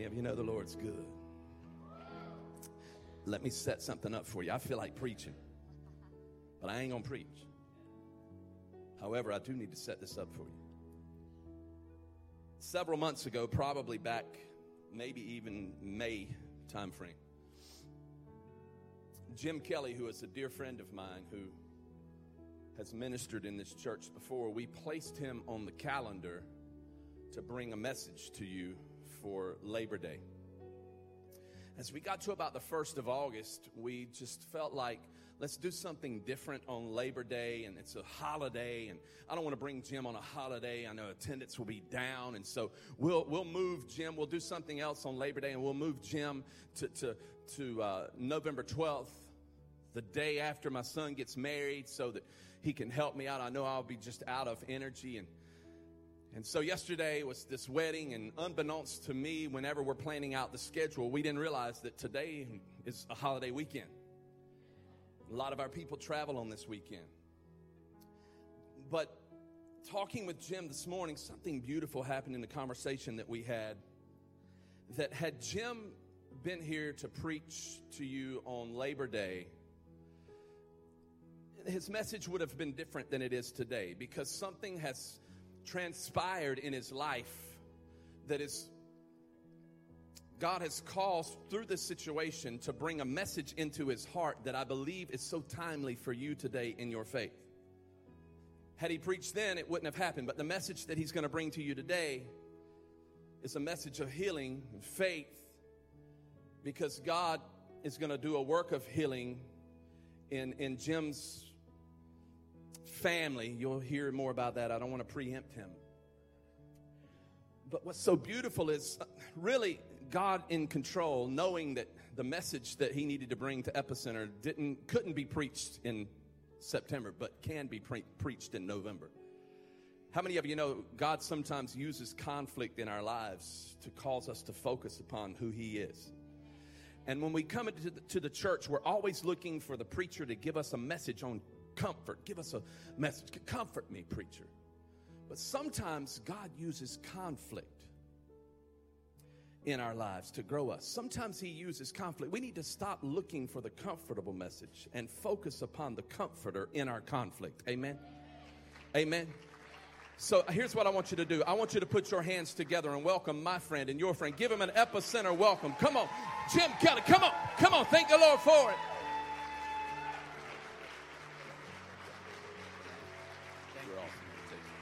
many of you know the Lord's good? Let me set something up for you. I feel like preaching, but I ain't going to preach. However, I do need to set this up for you. Several months ago, probably back maybe even May timeframe, Jim Kelly, who is a dear friend of mine who has ministered in this church before, we placed him on the calendar to bring a message to you for Labor Day. As we got to about the 1st of August, we just felt like let's do something different on Labor Day, and it's a holiday, and I don't want to bring Jim on a holiday. I know attendance will be down, and so we'll we'll move Jim. We'll do something else on Labor Day, and we'll move Jim to to to uh, November 12th, the day after my son gets married, so that he can help me out. I know I'll be just out of energy and and so yesterday was this wedding, and unbeknownst to me, whenever we're planning out the schedule, we didn't realize that today is a holiday weekend. A lot of our people travel on this weekend. But talking with Jim this morning, something beautiful happened in the conversation that we had. That had Jim been here to preach to you on Labor Day, his message would have been different than it is today because something has transpired in his life that is God has caused through this situation to bring a message into his heart that I believe is so timely for you today in your faith. Had he preached then, it wouldn't have happened, but the message that he's going to bring to you today is a message of healing and faith because God is going to do a work of healing in, in Jim's family. You'll hear more about that. I don't want to preempt him. But what's so beautiful is uh, really God in control, knowing that the message that he needed to bring to Epicenter didn't couldn't be preached in September, but can be pre- preached in November. How many of you know God sometimes uses conflict in our lives to cause us to focus upon who He is? And when we come into the, to the church, we're always looking for the preacher to give us a message on comfort. Give us a message. Comfort me, preacher. But sometimes God uses conflict in our lives to grow us. Sometimes He uses conflict. We need to stop looking for the comfortable message and focus upon the comforter in our conflict. Amen. Amen. So here's what I want you to do. I want you to put your hands together and welcome my friend and your friend. Give him an epicenter welcome. Come on. Jim Kelly, come on. Come on. Thank the Lord for it.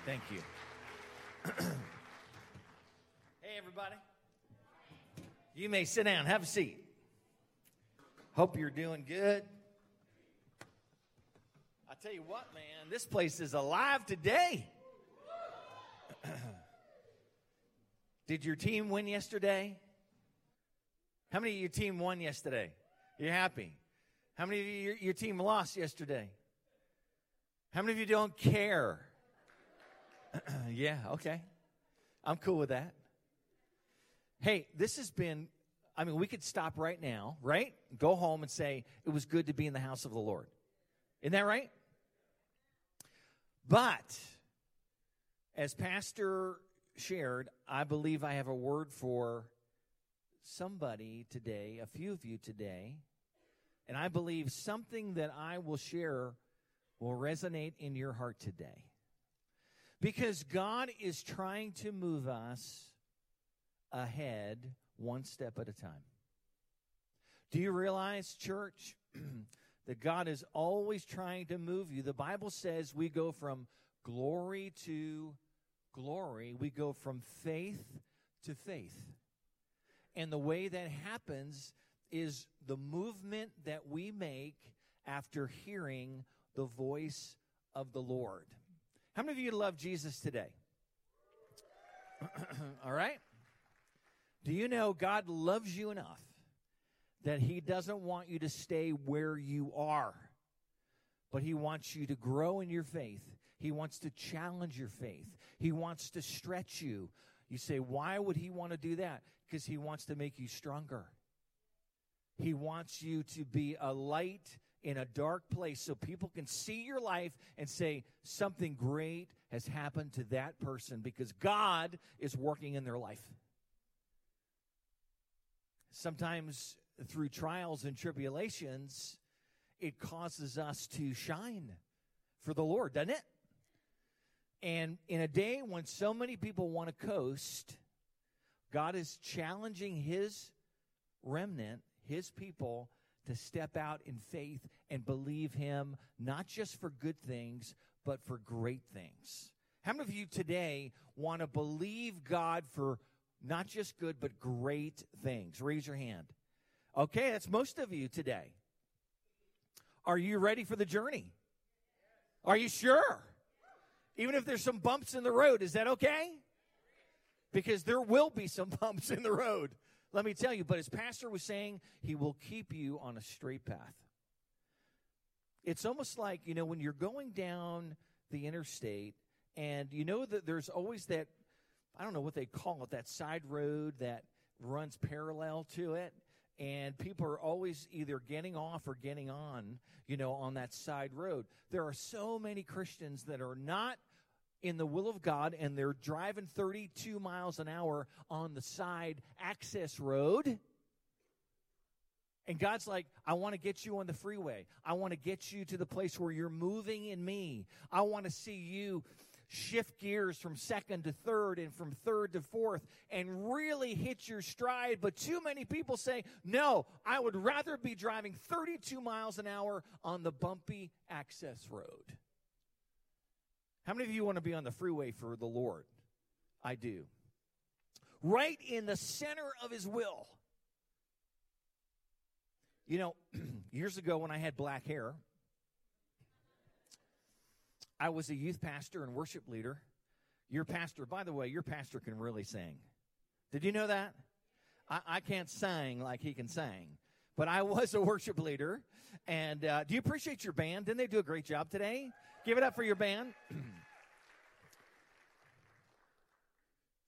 Thank you. hey, everybody. You may sit down, have a seat. Hope you're doing good. I tell you what, man, this place is alive today. Did your team win yesterday? How many of your team won yesterday? You're happy. How many of you, your, your team lost yesterday? How many of you don't care? yeah, okay. I'm cool with that. Hey, this has been, I mean, we could stop right now, right? Go home and say, it was good to be in the house of the Lord. Isn't that right? But, as Pastor shared, I believe I have a word for somebody today, a few of you today. And I believe something that I will share will resonate in your heart today. Because God is trying to move us ahead one step at a time. Do you realize, church, that God is always trying to move you? The Bible says we go from glory to glory, we go from faith to faith. And the way that happens is the movement that we make after hearing the voice of the Lord. How many of you love Jesus today? All right? Do you know God loves you enough that He doesn't want you to stay where you are, but He wants you to grow in your faith? He wants to challenge your faith, He wants to stretch you. You say, why would He want to do that? Because He wants to make you stronger. He wants you to be a light in a dark place so people can see your life and say something great has happened to that person because God is working in their life. sometimes through trials and tribulations, it causes us to shine for the Lord, doesn't it? And in a day when so many people want to coast, God is challenging his remnant, his people, to step out in faith and believe him, not just for good things, but for great things. How many of you today want to believe God for not just good, but great things? Raise your hand. Okay, that's most of you today. Are you ready for the journey? Are you sure? Even if there's some bumps in the road, is that okay? Because there will be some bumps in the road. Let me tell you, but as Pastor was saying, he will keep you on a straight path. It's almost like, you know, when you're going down the interstate and you know that there's always that, I don't know what they call it, that side road that runs parallel to it. And people are always either getting off or getting on, you know, on that side road. There are so many Christians that are not in the will of God and they're driving 32 miles an hour on the side access road. And God's like, I want to get you on the freeway. I want to get you to the place where you're moving in me. I want to see you shift gears from second to third and from third to fourth and really hit your stride. But too many people say, no, I would rather be driving 32 miles an hour on the bumpy access road. How many of you want to be on the freeway for the Lord? I do. Right in the center of his will. You know, years ago when I had black hair, I was a youth pastor and worship leader. Your pastor, by the way, your pastor can really sing. Did you know that? I, I can't sing like he can sing, but I was a worship leader. And uh, do you appreciate your band? Didn't they do a great job today? Give it up for your band.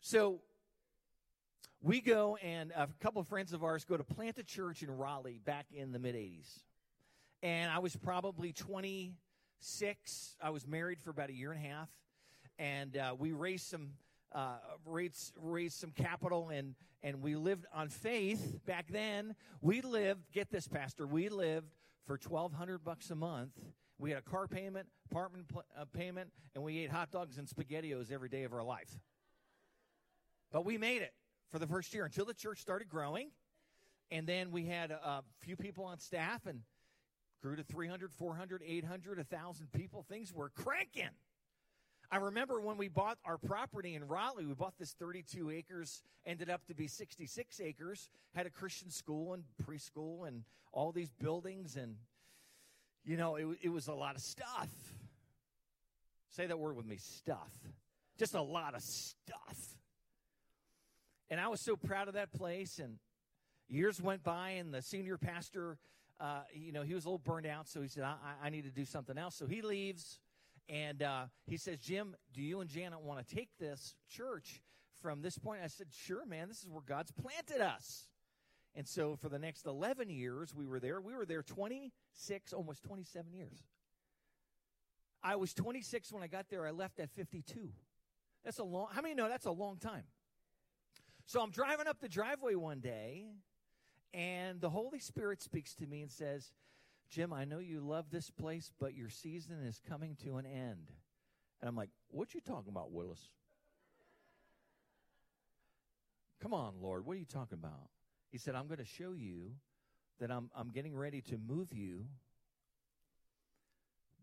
so we go, and a couple of friends of ours go to plant a church in Raleigh back in the mid 80s. And I was probably 26. I was married for about a year and a half. And uh, we raised some. Uh, raised, raised some capital and and we lived on faith back then. We lived, get this, Pastor, we lived for twelve hundred bucks a month we had a car payment, apartment pl- uh, payment, and we ate hot dogs and SpaghettiOs every day of our life. But we made it for the first year until the church started growing. And then we had a few people on staff and grew to 300, 400, 800, 1,000 people. Things were cranking. I remember when we bought our property in Raleigh, we bought this 32 acres, ended up to be 66 acres, had a Christian school and preschool and all these buildings and you know, it, it was a lot of stuff. Say that word with me stuff. Just a lot of stuff. And I was so proud of that place. And years went by, and the senior pastor, uh, you know, he was a little burned out. So he said, I, I need to do something else. So he leaves. And uh, he says, Jim, do you and Janet want to take this church from this point? I said, Sure, man. This is where God's planted us. And so for the next 11 years, we were there. We were there 26, almost 27 years. I was 26 when I got there. I left at 52. That's a long, how many know that's a long time? So I'm driving up the driveway one day, and the Holy Spirit speaks to me and says, Jim, I know you love this place, but your season is coming to an end. And I'm like, what you talking about, Willis? Come on, Lord, what are you talking about? He said, I'm going to show you that I'm, I'm getting ready to move you.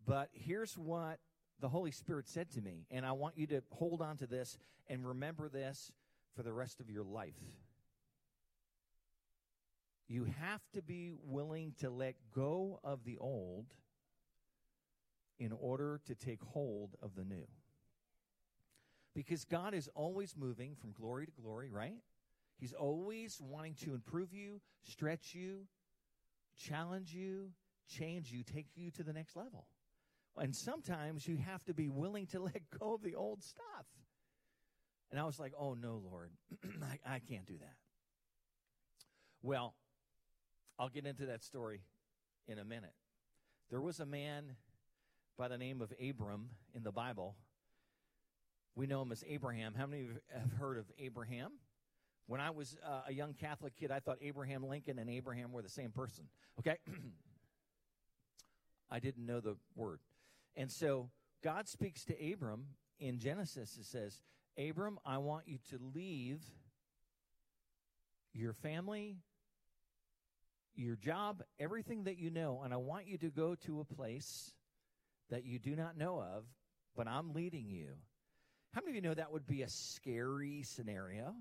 But here's what the Holy Spirit said to me, and I want you to hold on to this and remember this for the rest of your life. You have to be willing to let go of the old in order to take hold of the new. Because God is always moving from glory to glory, right? He's always wanting to improve you, stretch you, challenge you, change you, take you to the next level. And sometimes you have to be willing to let go of the old stuff. And I was like, oh no, Lord, I, I can't do that. Well, I'll get into that story in a minute. There was a man by the name of Abram in the Bible. We know him as Abraham. How many of you have heard of Abraham? When I was uh, a young Catholic kid, I thought Abraham Lincoln and Abraham were the same person. Okay? I didn't know the word. And so God speaks to Abram in Genesis. It says, Abram, I want you to leave your family, your job, everything that you know, and I want you to go to a place that you do not know of, but I'm leading you. How many of you know that would be a scary scenario?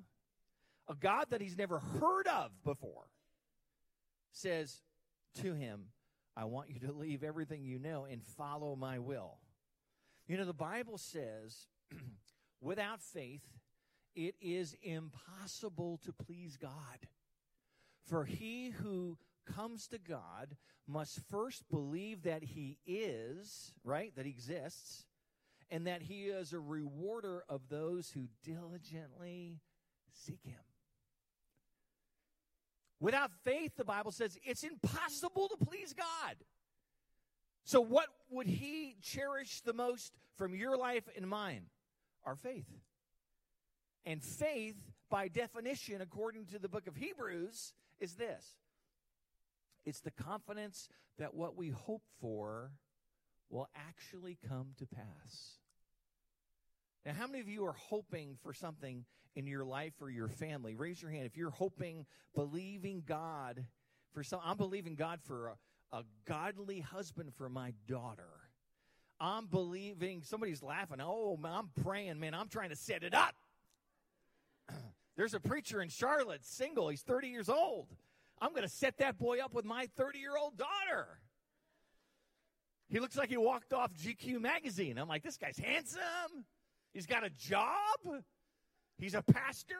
A God that he's never heard of before says to him, I want you to leave everything you know and follow my will. You know, the Bible says, without faith, it is impossible to please God. For he who comes to God must first believe that he is, right? That he exists, and that he is a rewarder of those who diligently seek him. Without faith, the Bible says it's impossible to please God. So, what would he cherish the most from your life and mine? Our faith. And faith, by definition, according to the book of Hebrews, is this it's the confidence that what we hope for will actually come to pass. Now, how many of you are hoping for something in your life or your family? Raise your hand if you're hoping, believing God for some. I'm believing God for a, a godly husband for my daughter. I'm believing somebody's laughing. Oh, I'm praying, man. I'm trying to set it up. There's a preacher in Charlotte, single. He's 30 years old. I'm going to set that boy up with my 30 year old daughter. He looks like he walked off GQ magazine. I'm like, this guy's handsome. He's got a job. He's a pastor.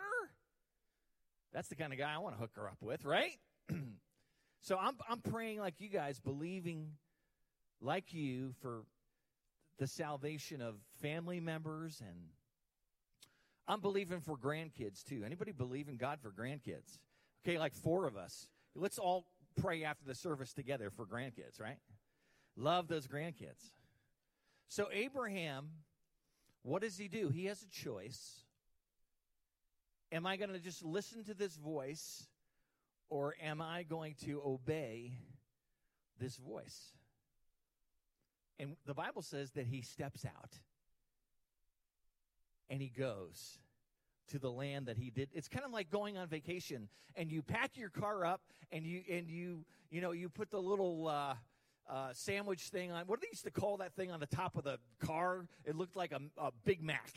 That's the kind of guy I want to hook her up with, right? so I'm, I'm praying like you guys, believing like you for the salvation of family members and I'm believing for grandkids too. Anybody believe in God for grandkids? Okay, like four of us. Let's all pray after the service together for grandkids, right? Love those grandkids. So, Abraham, what does he do? He has a choice. Am I going to just listen to this voice or am I going to obey this voice? And the Bible says that he steps out and he goes to the land that he did. It's kind of like going on vacation and you pack your car up and you and you you know you put the little uh, uh, sandwich thing on. What do they used to call that thing on the top of the car? It looked like a, a Big Mac.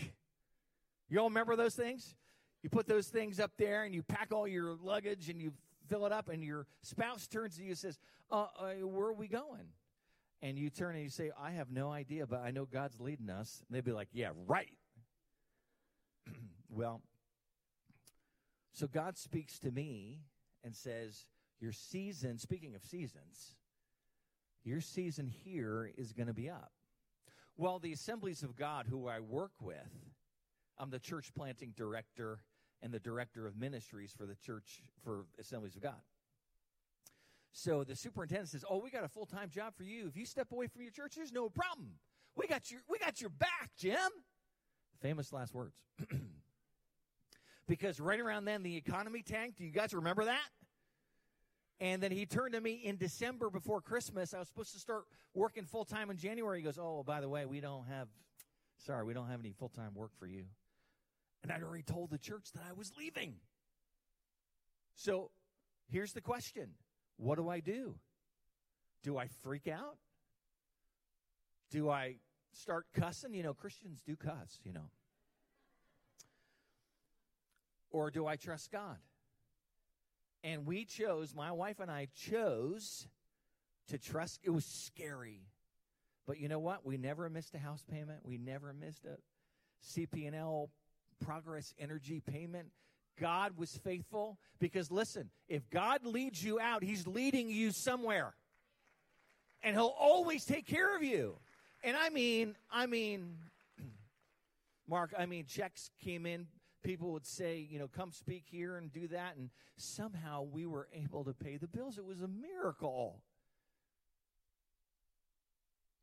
You all remember those things? You put those things up there and you pack all your luggage and you fill it up and your spouse turns to you and says, uh, uh, where are we going? And you turn and you say, I have no idea, but I know God's leading us. And they'd be like, yeah, right. Well, so God speaks to me and says, Your season, speaking of seasons, your season here is going to be up. Well, the assemblies of God who I work with, I'm the church planting director and the director of ministries for the church for Assemblies of God. So the superintendent says, "Oh, we got a full-time job for you. If you step away from your church, there's no problem. We got your we got your back, Jim." Famous last words. because right around then the economy tanked. Do you guys remember that? And then he turned to me in December before Christmas. I was supposed to start working full time in January. He goes, Oh, by the way, we don't have, sorry, we don't have any full time work for you. And I'd already told the church that I was leaving. So here's the question What do I do? Do I freak out? Do I start cussing? You know, Christians do cuss, you know. Or do I trust God? And we chose, my wife and I chose to trust. It was scary. But you know what? We never missed a house payment. We never missed a CP&L Progress Energy payment. God was faithful because listen, if God leads you out, he's leading you somewhere. And he'll always take care of you. And I mean, I mean Mark, I mean checks came in people would say, you know, come speak here and do that. And somehow we were able to pay the bills. It was a miracle.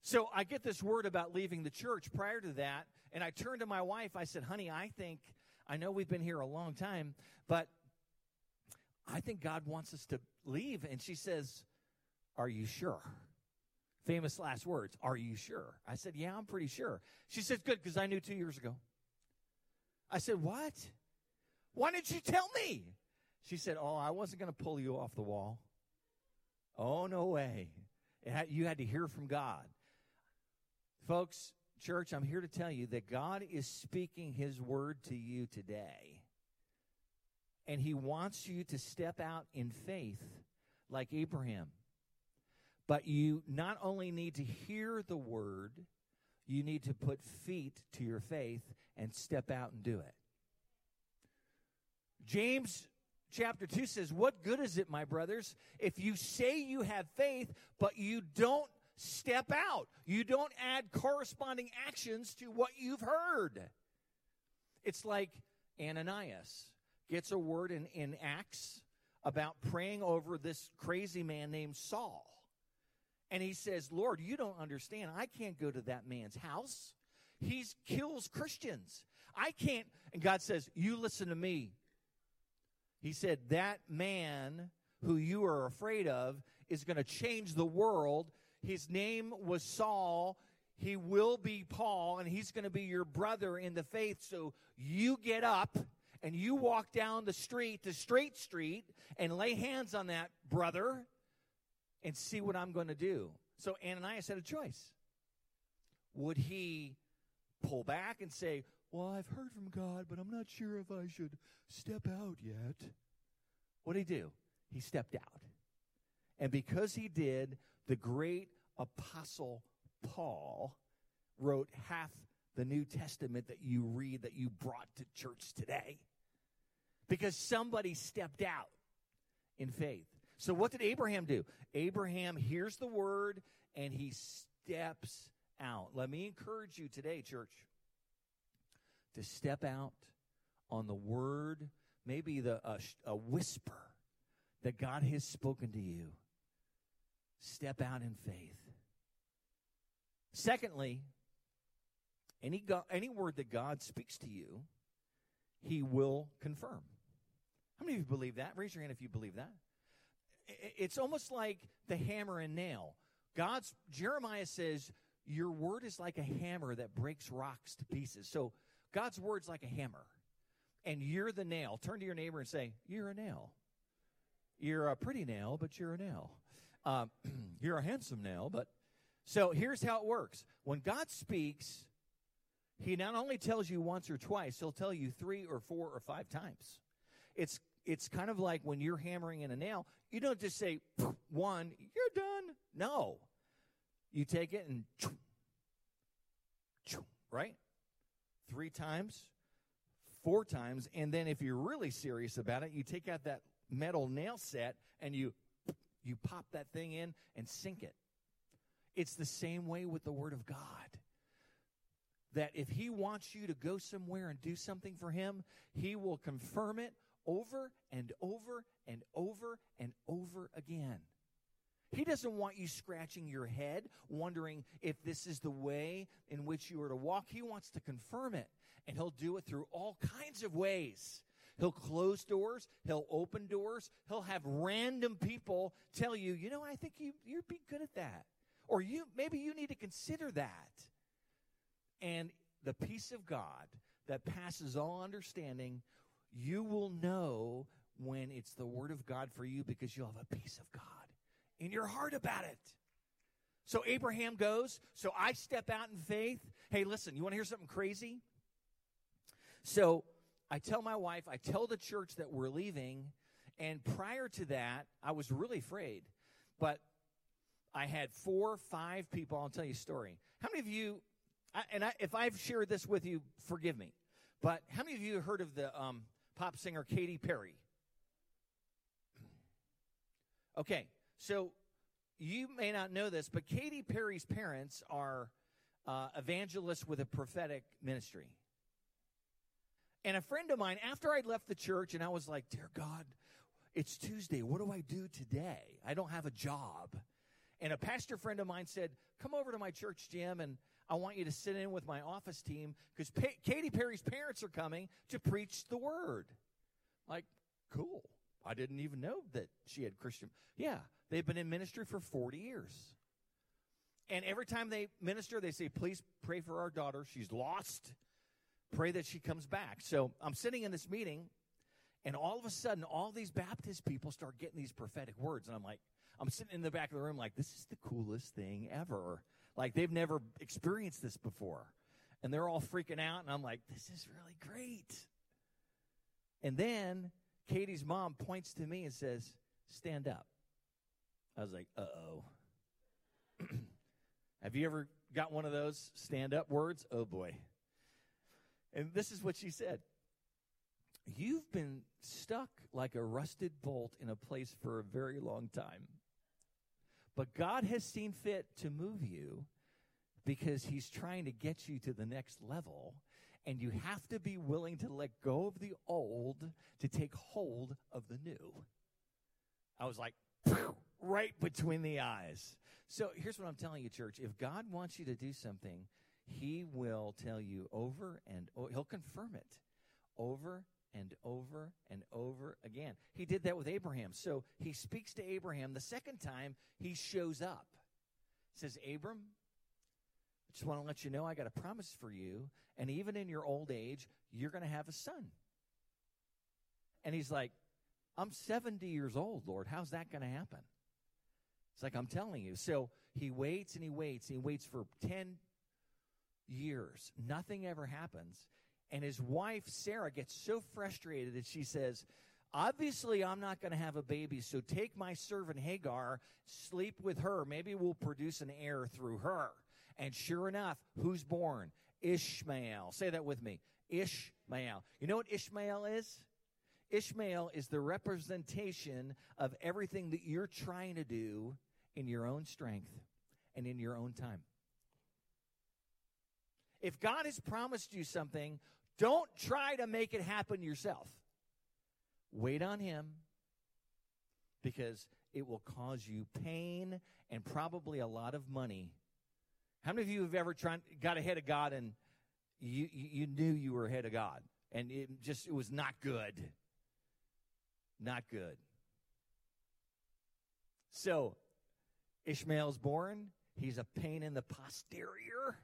So I get this word about leaving the church prior to that. And I turned to my wife. I said, honey, I think, I know we've been here a long time, but I think God wants us to leave. And she says, Are you sure? Famous last words, Are you sure? I said, Yeah, I'm pretty sure. She says, Good, because I knew two years ago. I said, What? Why didn't you tell me? She said, Oh, I wasn't going to pull you off the wall. Oh, no way. Had, you had to hear from God. Folks, church, I'm here to tell you that God is speaking his word to you today. And he wants you to step out in faith like Abraham. But you not only need to hear the word, you need to put feet to your faith and step out and do it. James chapter 2 says, What good is it, my brothers, if you say you have faith, but you don't step out? You don't add corresponding actions to what you've heard. It's like Ananias gets a word in, in Acts about praying over this crazy man named Saul. And he says, Lord, you don't understand. I can't go to that man's house. He kills Christians. I can't. And God says, You listen to me. He said, That man who you are afraid of is going to change the world. His name was Saul. He will be Paul, and he's going to be your brother in the faith. So you get up and you walk down the street, the straight street, and lay hands on that brother and see what I'm going to do. So Ananias had a choice. Would he pull back and say, Well, I've heard from God, but I'm not sure if I should step out yet? What did he do? He stepped out. And because he did, the great apostle Paul wrote half the New Testament that you read that you brought to church today. Because somebody stepped out in faith. So, what did Abraham do? Abraham hears the word and he steps out. Let me encourage you today, church, to step out on the word, maybe the a, a whisper that God has spoken to you. Step out in faith. Secondly, any, God, any word that God speaks to you, he will confirm. How many of you believe that? Raise your hand if you believe that. It's almost like the hammer and nail. God's Jeremiah says, Your word is like a hammer that breaks rocks to pieces. So God's word's like a hammer. And you're the nail. Turn to your neighbor and say, You're a nail. You're a pretty nail, but you're a nail. Um, you're a handsome nail, but so here's how it works. When God speaks, He not only tells you once or twice, He'll tell you three or four or five times. It's it's kind of like when you're hammering in a nail, you don't just say one, you're done. No. You take it and right? Three times, four times, and then if you're really serious about it, you take out that metal nail set and you you pop that thing in and sink it. It's the same way with the word of God. That if he wants you to go somewhere and do something for him, he will confirm it over and over and over and over again. He doesn't want you scratching your head, wondering if this is the way in which you are to walk. He wants to confirm it, and He'll do it through all kinds of ways. He'll close doors, He'll open doors, He'll have random people tell you, you know, I think you, you'd be good at that. Or you maybe you need to consider that. And the peace of God that passes all understanding you will know when it's the word of God for you because you'll have a peace of God in your heart about it. So Abraham goes. So I step out in faith. Hey, listen, you want to hear something crazy? So I tell my wife, I tell the church that we're leaving. And prior to that, I was really afraid. But I had four, five people. I'll tell you a story. How many of you, and I, if I've shared this with you, forgive me. But how many of you heard of the um, pop singer Katy Perry. Okay, so you may not know this, but Katy Perry's parents are uh, evangelists with a prophetic ministry. And a friend of mine, after I'd left the church, and I was like, Dear God, it's Tuesday. What do I do today? I don't have a job. And a pastor friend of mine said, Come over to my church, Jim, and I want you to sit in with my office team because pa- Katy Perry's parents are coming to preach the word. Like, cool. I didn't even know that she had Christian. Yeah, they've been in ministry for 40 years. And every time they minister, they say, Please pray for our daughter. She's lost. Pray that she comes back. So I'm sitting in this meeting, and all of a sudden, all these Baptist people start getting these prophetic words. And I'm like, I'm sitting in the back of the room, like, This is the coolest thing ever. Like, they've never experienced this before. And they're all freaking out. And I'm like, This is really great. And then Katy's mom points to me and says, Stand up. I was like, Uh oh. Have you ever got one of those stand up words? Oh boy. And this is what she said You've been stuck like a rusted bolt in a place for a very long time. But God has seen fit to move you because He's trying to get you to the next level. And you have to be willing to let go of the old to take hold of the new. I was like, right between the eyes. So here's what I'm telling you, church. If God wants you to do something, He will tell you over and He'll confirm it over and over and over again. He did that with Abraham. So He speaks to Abraham. The second time, He shows up. says, Abram, I just want to let you know I got a promise for you. And even in your old age, you're going to have a son. And he's like, I'm 70 years old, Lord. How's that going to happen? It's like, I'm telling you. So he waits and he waits. And he waits for 10 years. Nothing ever happens. And his wife, Sarah, gets so frustrated that she says, Obviously, I'm not going to have a baby, so take my servant Hagar, sleep with her. Maybe we'll produce an heir through her. And sure enough, who's born? Ishmael. Say that with me. Ishmael. You know what Ishmael is? Ishmael is the representation of everything that you're trying to do in your own strength and in your own time. If God has promised you something, don't try to make it happen yourself. Wait on Him because it will cause you pain and probably a lot of money. How many of you have ever tried, got ahead of God and you, you, knew you were ahead of God and it just it was not good? Not good. So Ishmael's born. He's a pain in the posterior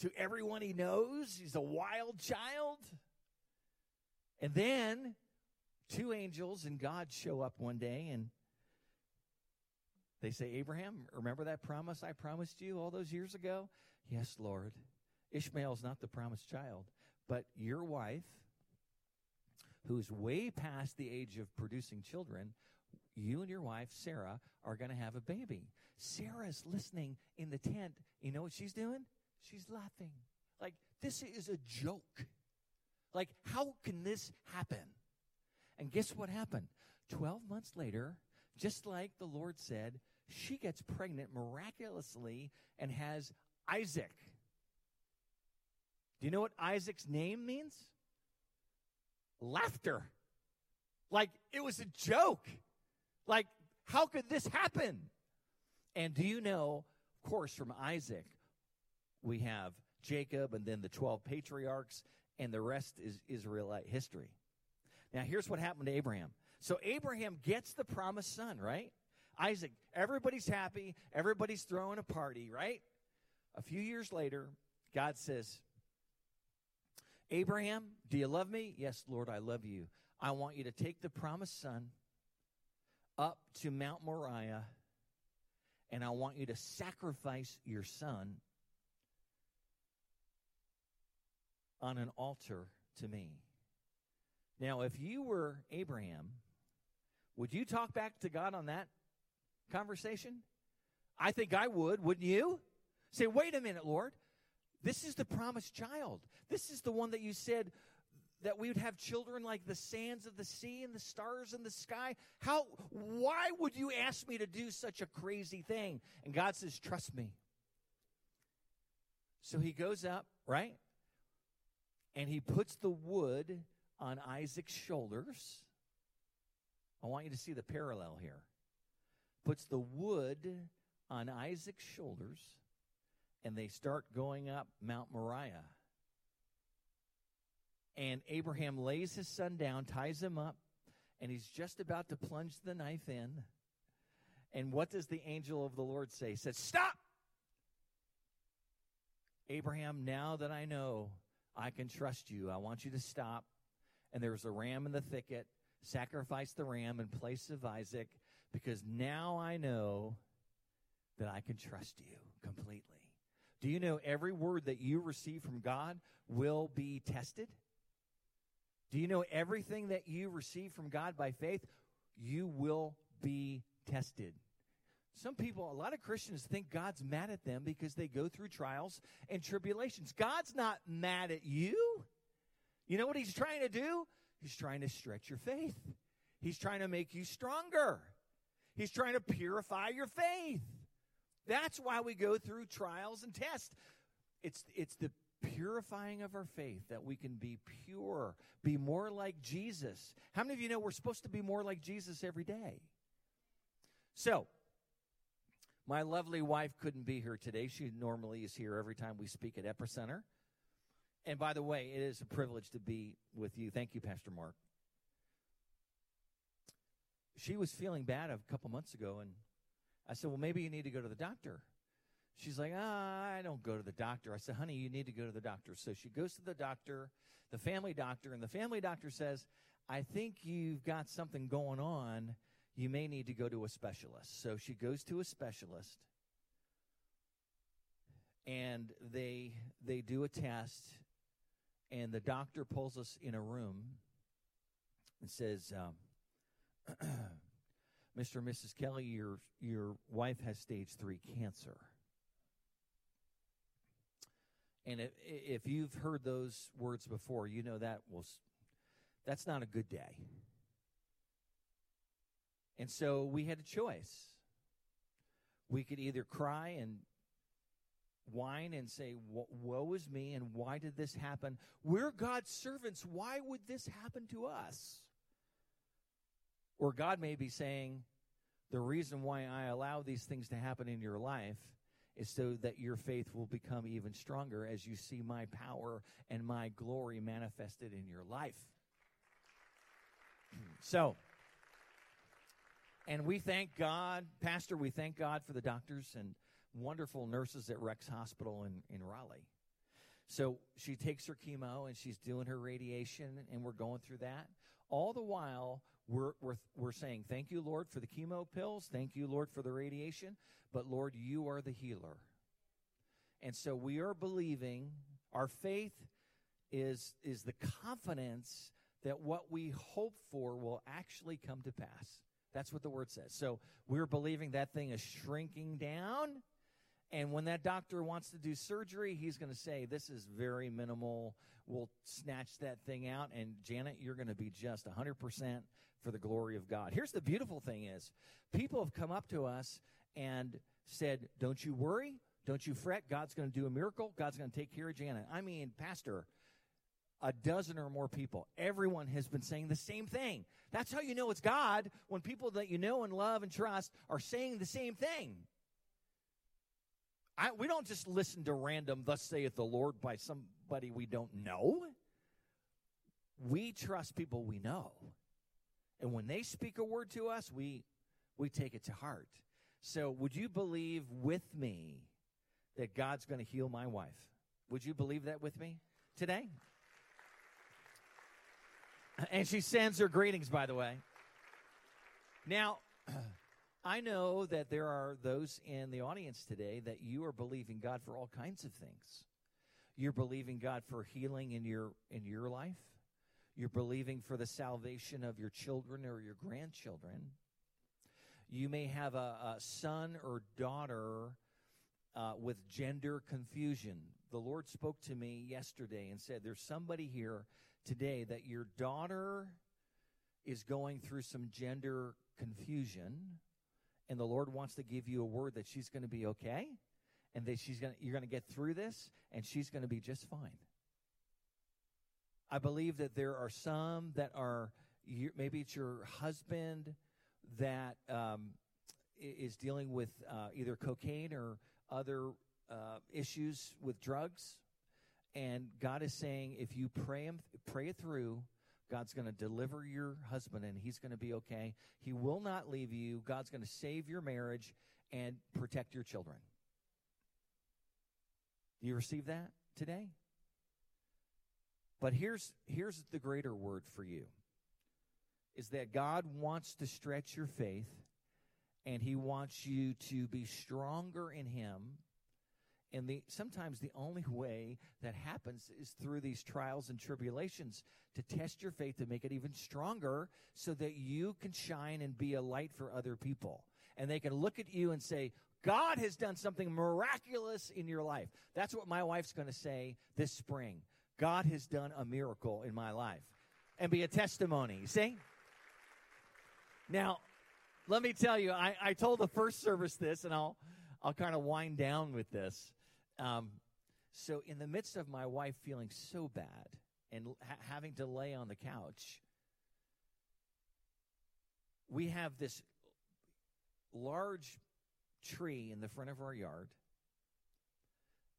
to everyone he knows. He's a wild child. And then two angels and God show up one day and they say, Abraham, remember that promise I promised you all those years ago? Yes, Lord. Ishmael's not the promised child, but your wife, who's way past the age of producing children, you and your wife, Sarah, are going to have a baby. Sarah's listening in the tent. You know what she's doing? She's laughing. Like, this is a joke. Like, how can this happen? And guess what happened? 12 months later, just like the Lord said, she gets pregnant miraculously and has Isaac. Do you know what Isaac's name means? Laughter. Like, it was a joke. Like, how could this happen? And do you know, of course, from Isaac, we have Jacob and then the 12 patriarchs, and the rest is Israelite history. Now, here's what happened to Abraham. So, Abraham gets the promised son, right? Isaac, everybody's happy, everybody's throwing a party, right? A few years later, God says, Abraham, do you love me? Yes, Lord, I love you. I want you to take the promised son up to Mount Moriah, and I want you to sacrifice your son on an altar to me. Now, if you were Abraham, would you talk back to God on that conversation? I think I would, wouldn't you? Say, wait a minute, Lord. This is the promised child. This is the one that you said that we would have children like the sands of the sea and the stars in the sky? How, why would you ask me to do such a crazy thing? And God says, trust me. So he goes up, right? And he puts the wood on Isaac's shoulders. I want you to see the parallel here. Puts the wood on Isaac's shoulders, and they start going up Mount Moriah. And Abraham lays his son down, ties him up, and he's just about to plunge the knife in. And what does the angel of the Lord say? He says, Stop! Abraham, now that I know I can trust you, I want you to stop. And there was a ram in the thicket. Sacrifice the ram in place of Isaac because now I know that I can trust you completely. Do you know every word that you receive from God will be tested? Do you know everything that you receive from God by faith, you will be tested? Some people, a lot of Christians think God's mad at them because they go through trials and tribulations. God's not mad at you. You know what he's trying to do? He's trying to stretch your faith. He's trying to make you stronger. He's trying to purify your faith. That's why we go through trials and tests. It's, it's the purifying of our faith that we can be pure, be more like Jesus. How many of you know we're supposed to be more like Jesus every day? So, my lovely wife couldn't be here today. She normally is here every time we speak at Epicenter. And by the way, it is a privilege to be with you. Thank you, Pastor Mark. She was feeling bad a couple months ago, and I said, Well, maybe you need to go to the doctor. She's like, ah, I don't go to the doctor. I said, honey, you need to go to the doctor. So she goes to the doctor, the family doctor, and the family doctor says, I think you've got something going on. You may need to go to a specialist. So she goes to a specialist and they they do a test and the doctor pulls us in a room and says um, mr and mrs kelly your your wife has stage three cancer and if, if you've heard those words before you know that was that's not a good day and so we had a choice we could either cry and whine and say, Woe is me, and why did this happen? We're God's servants. Why would this happen to us? Or God may be saying, The reason why I allow these things to happen in your life is so that your faith will become even stronger as you see my power and my glory manifested in your life. so, and we thank God, Pastor, we thank God for the doctors and wonderful nurses at Rex Hospital in, in Raleigh. So she takes her chemo and she's doing her radiation, and we're going through that. All the while, we're, we're, we're saying, Thank you, Lord, for the chemo pills. Thank you, Lord, for the radiation. But, Lord, you are the healer. And so we are believing, our faith is, is the confidence that what we hope for will actually come to pass. That's what the word says. So we're believing that thing is shrinking down and when that doctor wants to do surgery, he's going to say, This is very minimal. We'll snatch that thing out. And Janet, you're going to be just 100% for the glory of God. Here's the beautiful thing is people have come up to us and said, Don't you worry. Don't you fret. God's going to do a miracle. God's going to take care of Janet. I mean, Pastor, a dozen or more people. Everyone has been saying the same thing. That's how you know it's God when people that you know and love and trust are saying the same thing. I, we don't just listen to random, thus saith the Lord, by somebody we don't know. We trust people we know. And when they speak a word to us, we, we take it to heart. So, would you believe with me that God's going to heal my wife? Would you believe that with me today? And she sends her greetings, by the way. Now, I know that there are those in the audience today that you are believing God for all kinds of things. You're believing God for healing in your in your life. You're believing for the salvation of your children or your grandchildren. You may have a, a son or daughter uh, with gender confusion. The Lord spoke to me yesterday and said, There's somebody here today that your daughter is going through some gender confusion and the Lord wants to give you a word that she's going to be okay and that she's going to, you're going to get through this and she's going to be just fine. I believe that there are some that are maybe it's your husband that um, is dealing with uh, either cocaine or other uh, issues with drugs, and God is saying if you pray him, pray it through, God's going to deliver your husband and he's going to be okay. He will not leave you. God's going to save your marriage and protect your children. Do you receive that today? But here's here's the greater word for you. Is that God wants to stretch your faith and he wants you to be stronger in him. And the sometimes the only way that happens is through these trials and tribulations to test your faith to make it even stronger so that you can shine and be a light for other people. And they can look at you and say, God has done something miraculous in your life. That's what my wife's going to say this spring. God has done a miracle in my life and be a testimony. See? Now, let me tell you, I, I told the first service this, and I'll, I'll kind of wind down with this. Um, so, in the midst of my wife feeling so bad and ha- having to lay on the couch, we have this large tree in the front of our yard.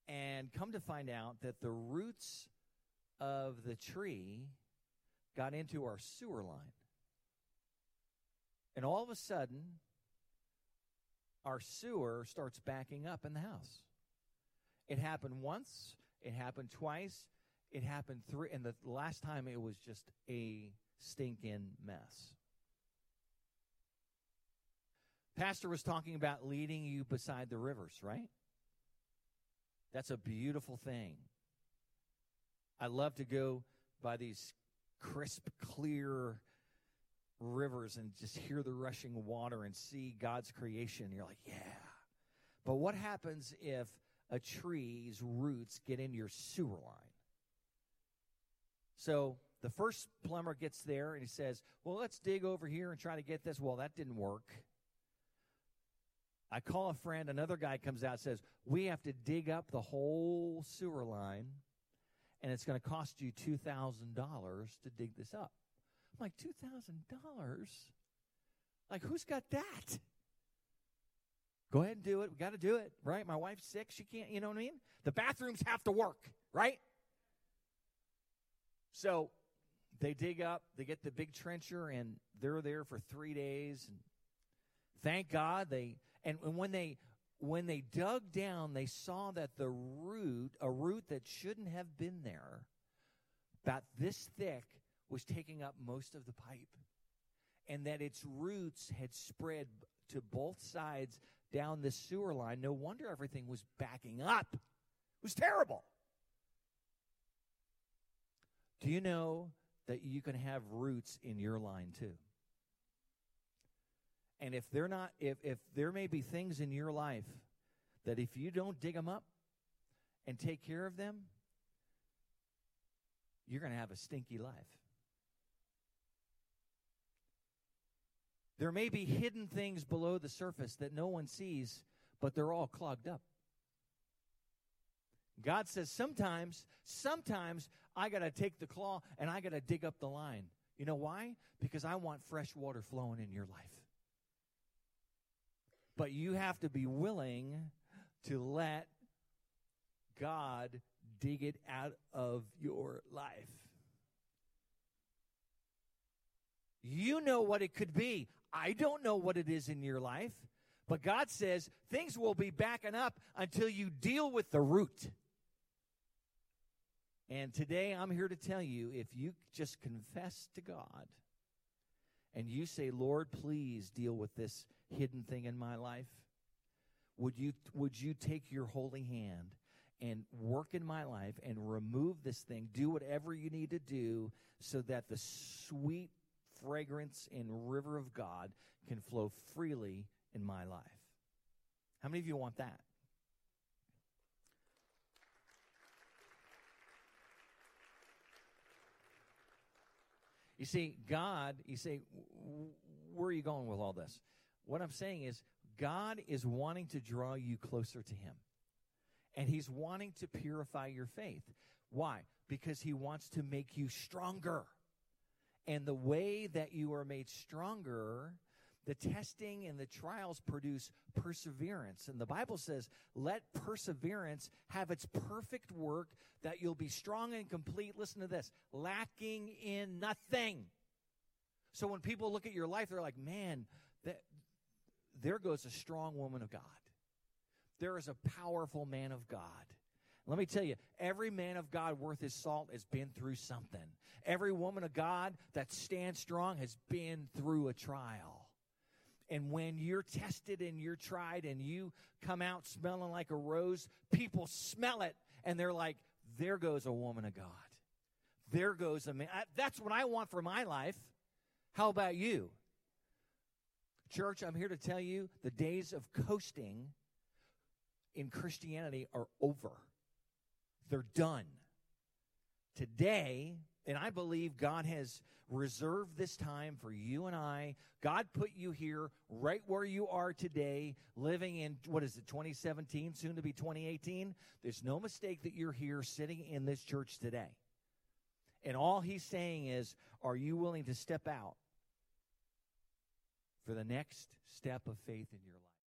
And come to find out that the roots of the tree got into our sewer line. And all of a sudden, our sewer starts backing up in the house. It happened once, it happened twice, it happened three, and the last time it was just a stinking mess. Pastor was talking about leading you beside the rivers, right? That's a beautiful thing. I love to go by these crisp, clear rivers and just hear the rushing water and see God's creation. You're like, yeah. But what happens if a tree's roots get in your sewer line? So the first plumber gets there and he says, well, let's dig over here and try to get this. Well, that didn't work. I call a friend, another guy comes out says, We have to dig up the whole sewer line, and it's going to cost you $2,000 to dig this up. I'm like, $2,000? Like, who's got that? Go ahead and do it. We got to do it, right? My wife's sick. She can't, you know what I mean? The bathrooms have to work, right? So they dig up, they get the big trencher, and they're there for three days. And thank God they and and when they when they dug down, they saw that the root, a root that shouldn't have been there, about this thick, was taking up most of the pipe. And that its roots had spread to both sides down the sewer line. No wonder everything was backing up. It was terrible. Do you know that you can have roots in your line too? And if they're not, if, if there may be things in your life that if you don't dig them up and take care of them, you're going to have a stinky life. There may be hidden things below the surface that no one sees, but they're all clogged up. God says sometimes, sometimes I got to take the claw and I got to dig up the line. You know why? Because I want fresh water flowing in your life. But you have to be willing to let God dig it out of your life. You know what it could be. I don't know what it is in your life. But God says things will be backing up until you deal with the root. And today I'm here to tell you if you just confess to God and you say, Lord, please deal with this hidden thing in my life? Would you, would you take your holy hand and work in my life and remove this thing? Do whatever you need to do so that the sweet fragrance and river of God can flow freely in my life. How many of you want that? You see, God, you say, where are you going with all this? What I'm saying is, God is wanting to draw you closer to Him. And He's wanting to purify your faith. Why? Because He wants to make you stronger. And the way that you are made stronger the testing and the trials produce perseverance. And the Bible says, let perseverance have its perfect work that you'll be strong and complete. Listen to this lacking in nothing. So when people look at your life, they're like, man, that, there goes a strong woman of God. There is a powerful man of God. Let me tell you, every man of God worth his salt has been through something. Every woman of God that stands strong has been through a trial. And when you're tested and you're tried and you come out smelling like a rose, people smell it and they're like, there goes a woman of God. There goes a man. That's what I want for my life. How about you? Church, I'm here to tell you the days of coasting in Christianity are over. They're done. Today, and I believe God has reserved this time for you and I. God put you here right where you are today, living in, what is it, 2017, soon to be 2018. There's no mistake that you're here sitting in this church today. And all he's saying is, are you willing to step out for the next step of faith in your life?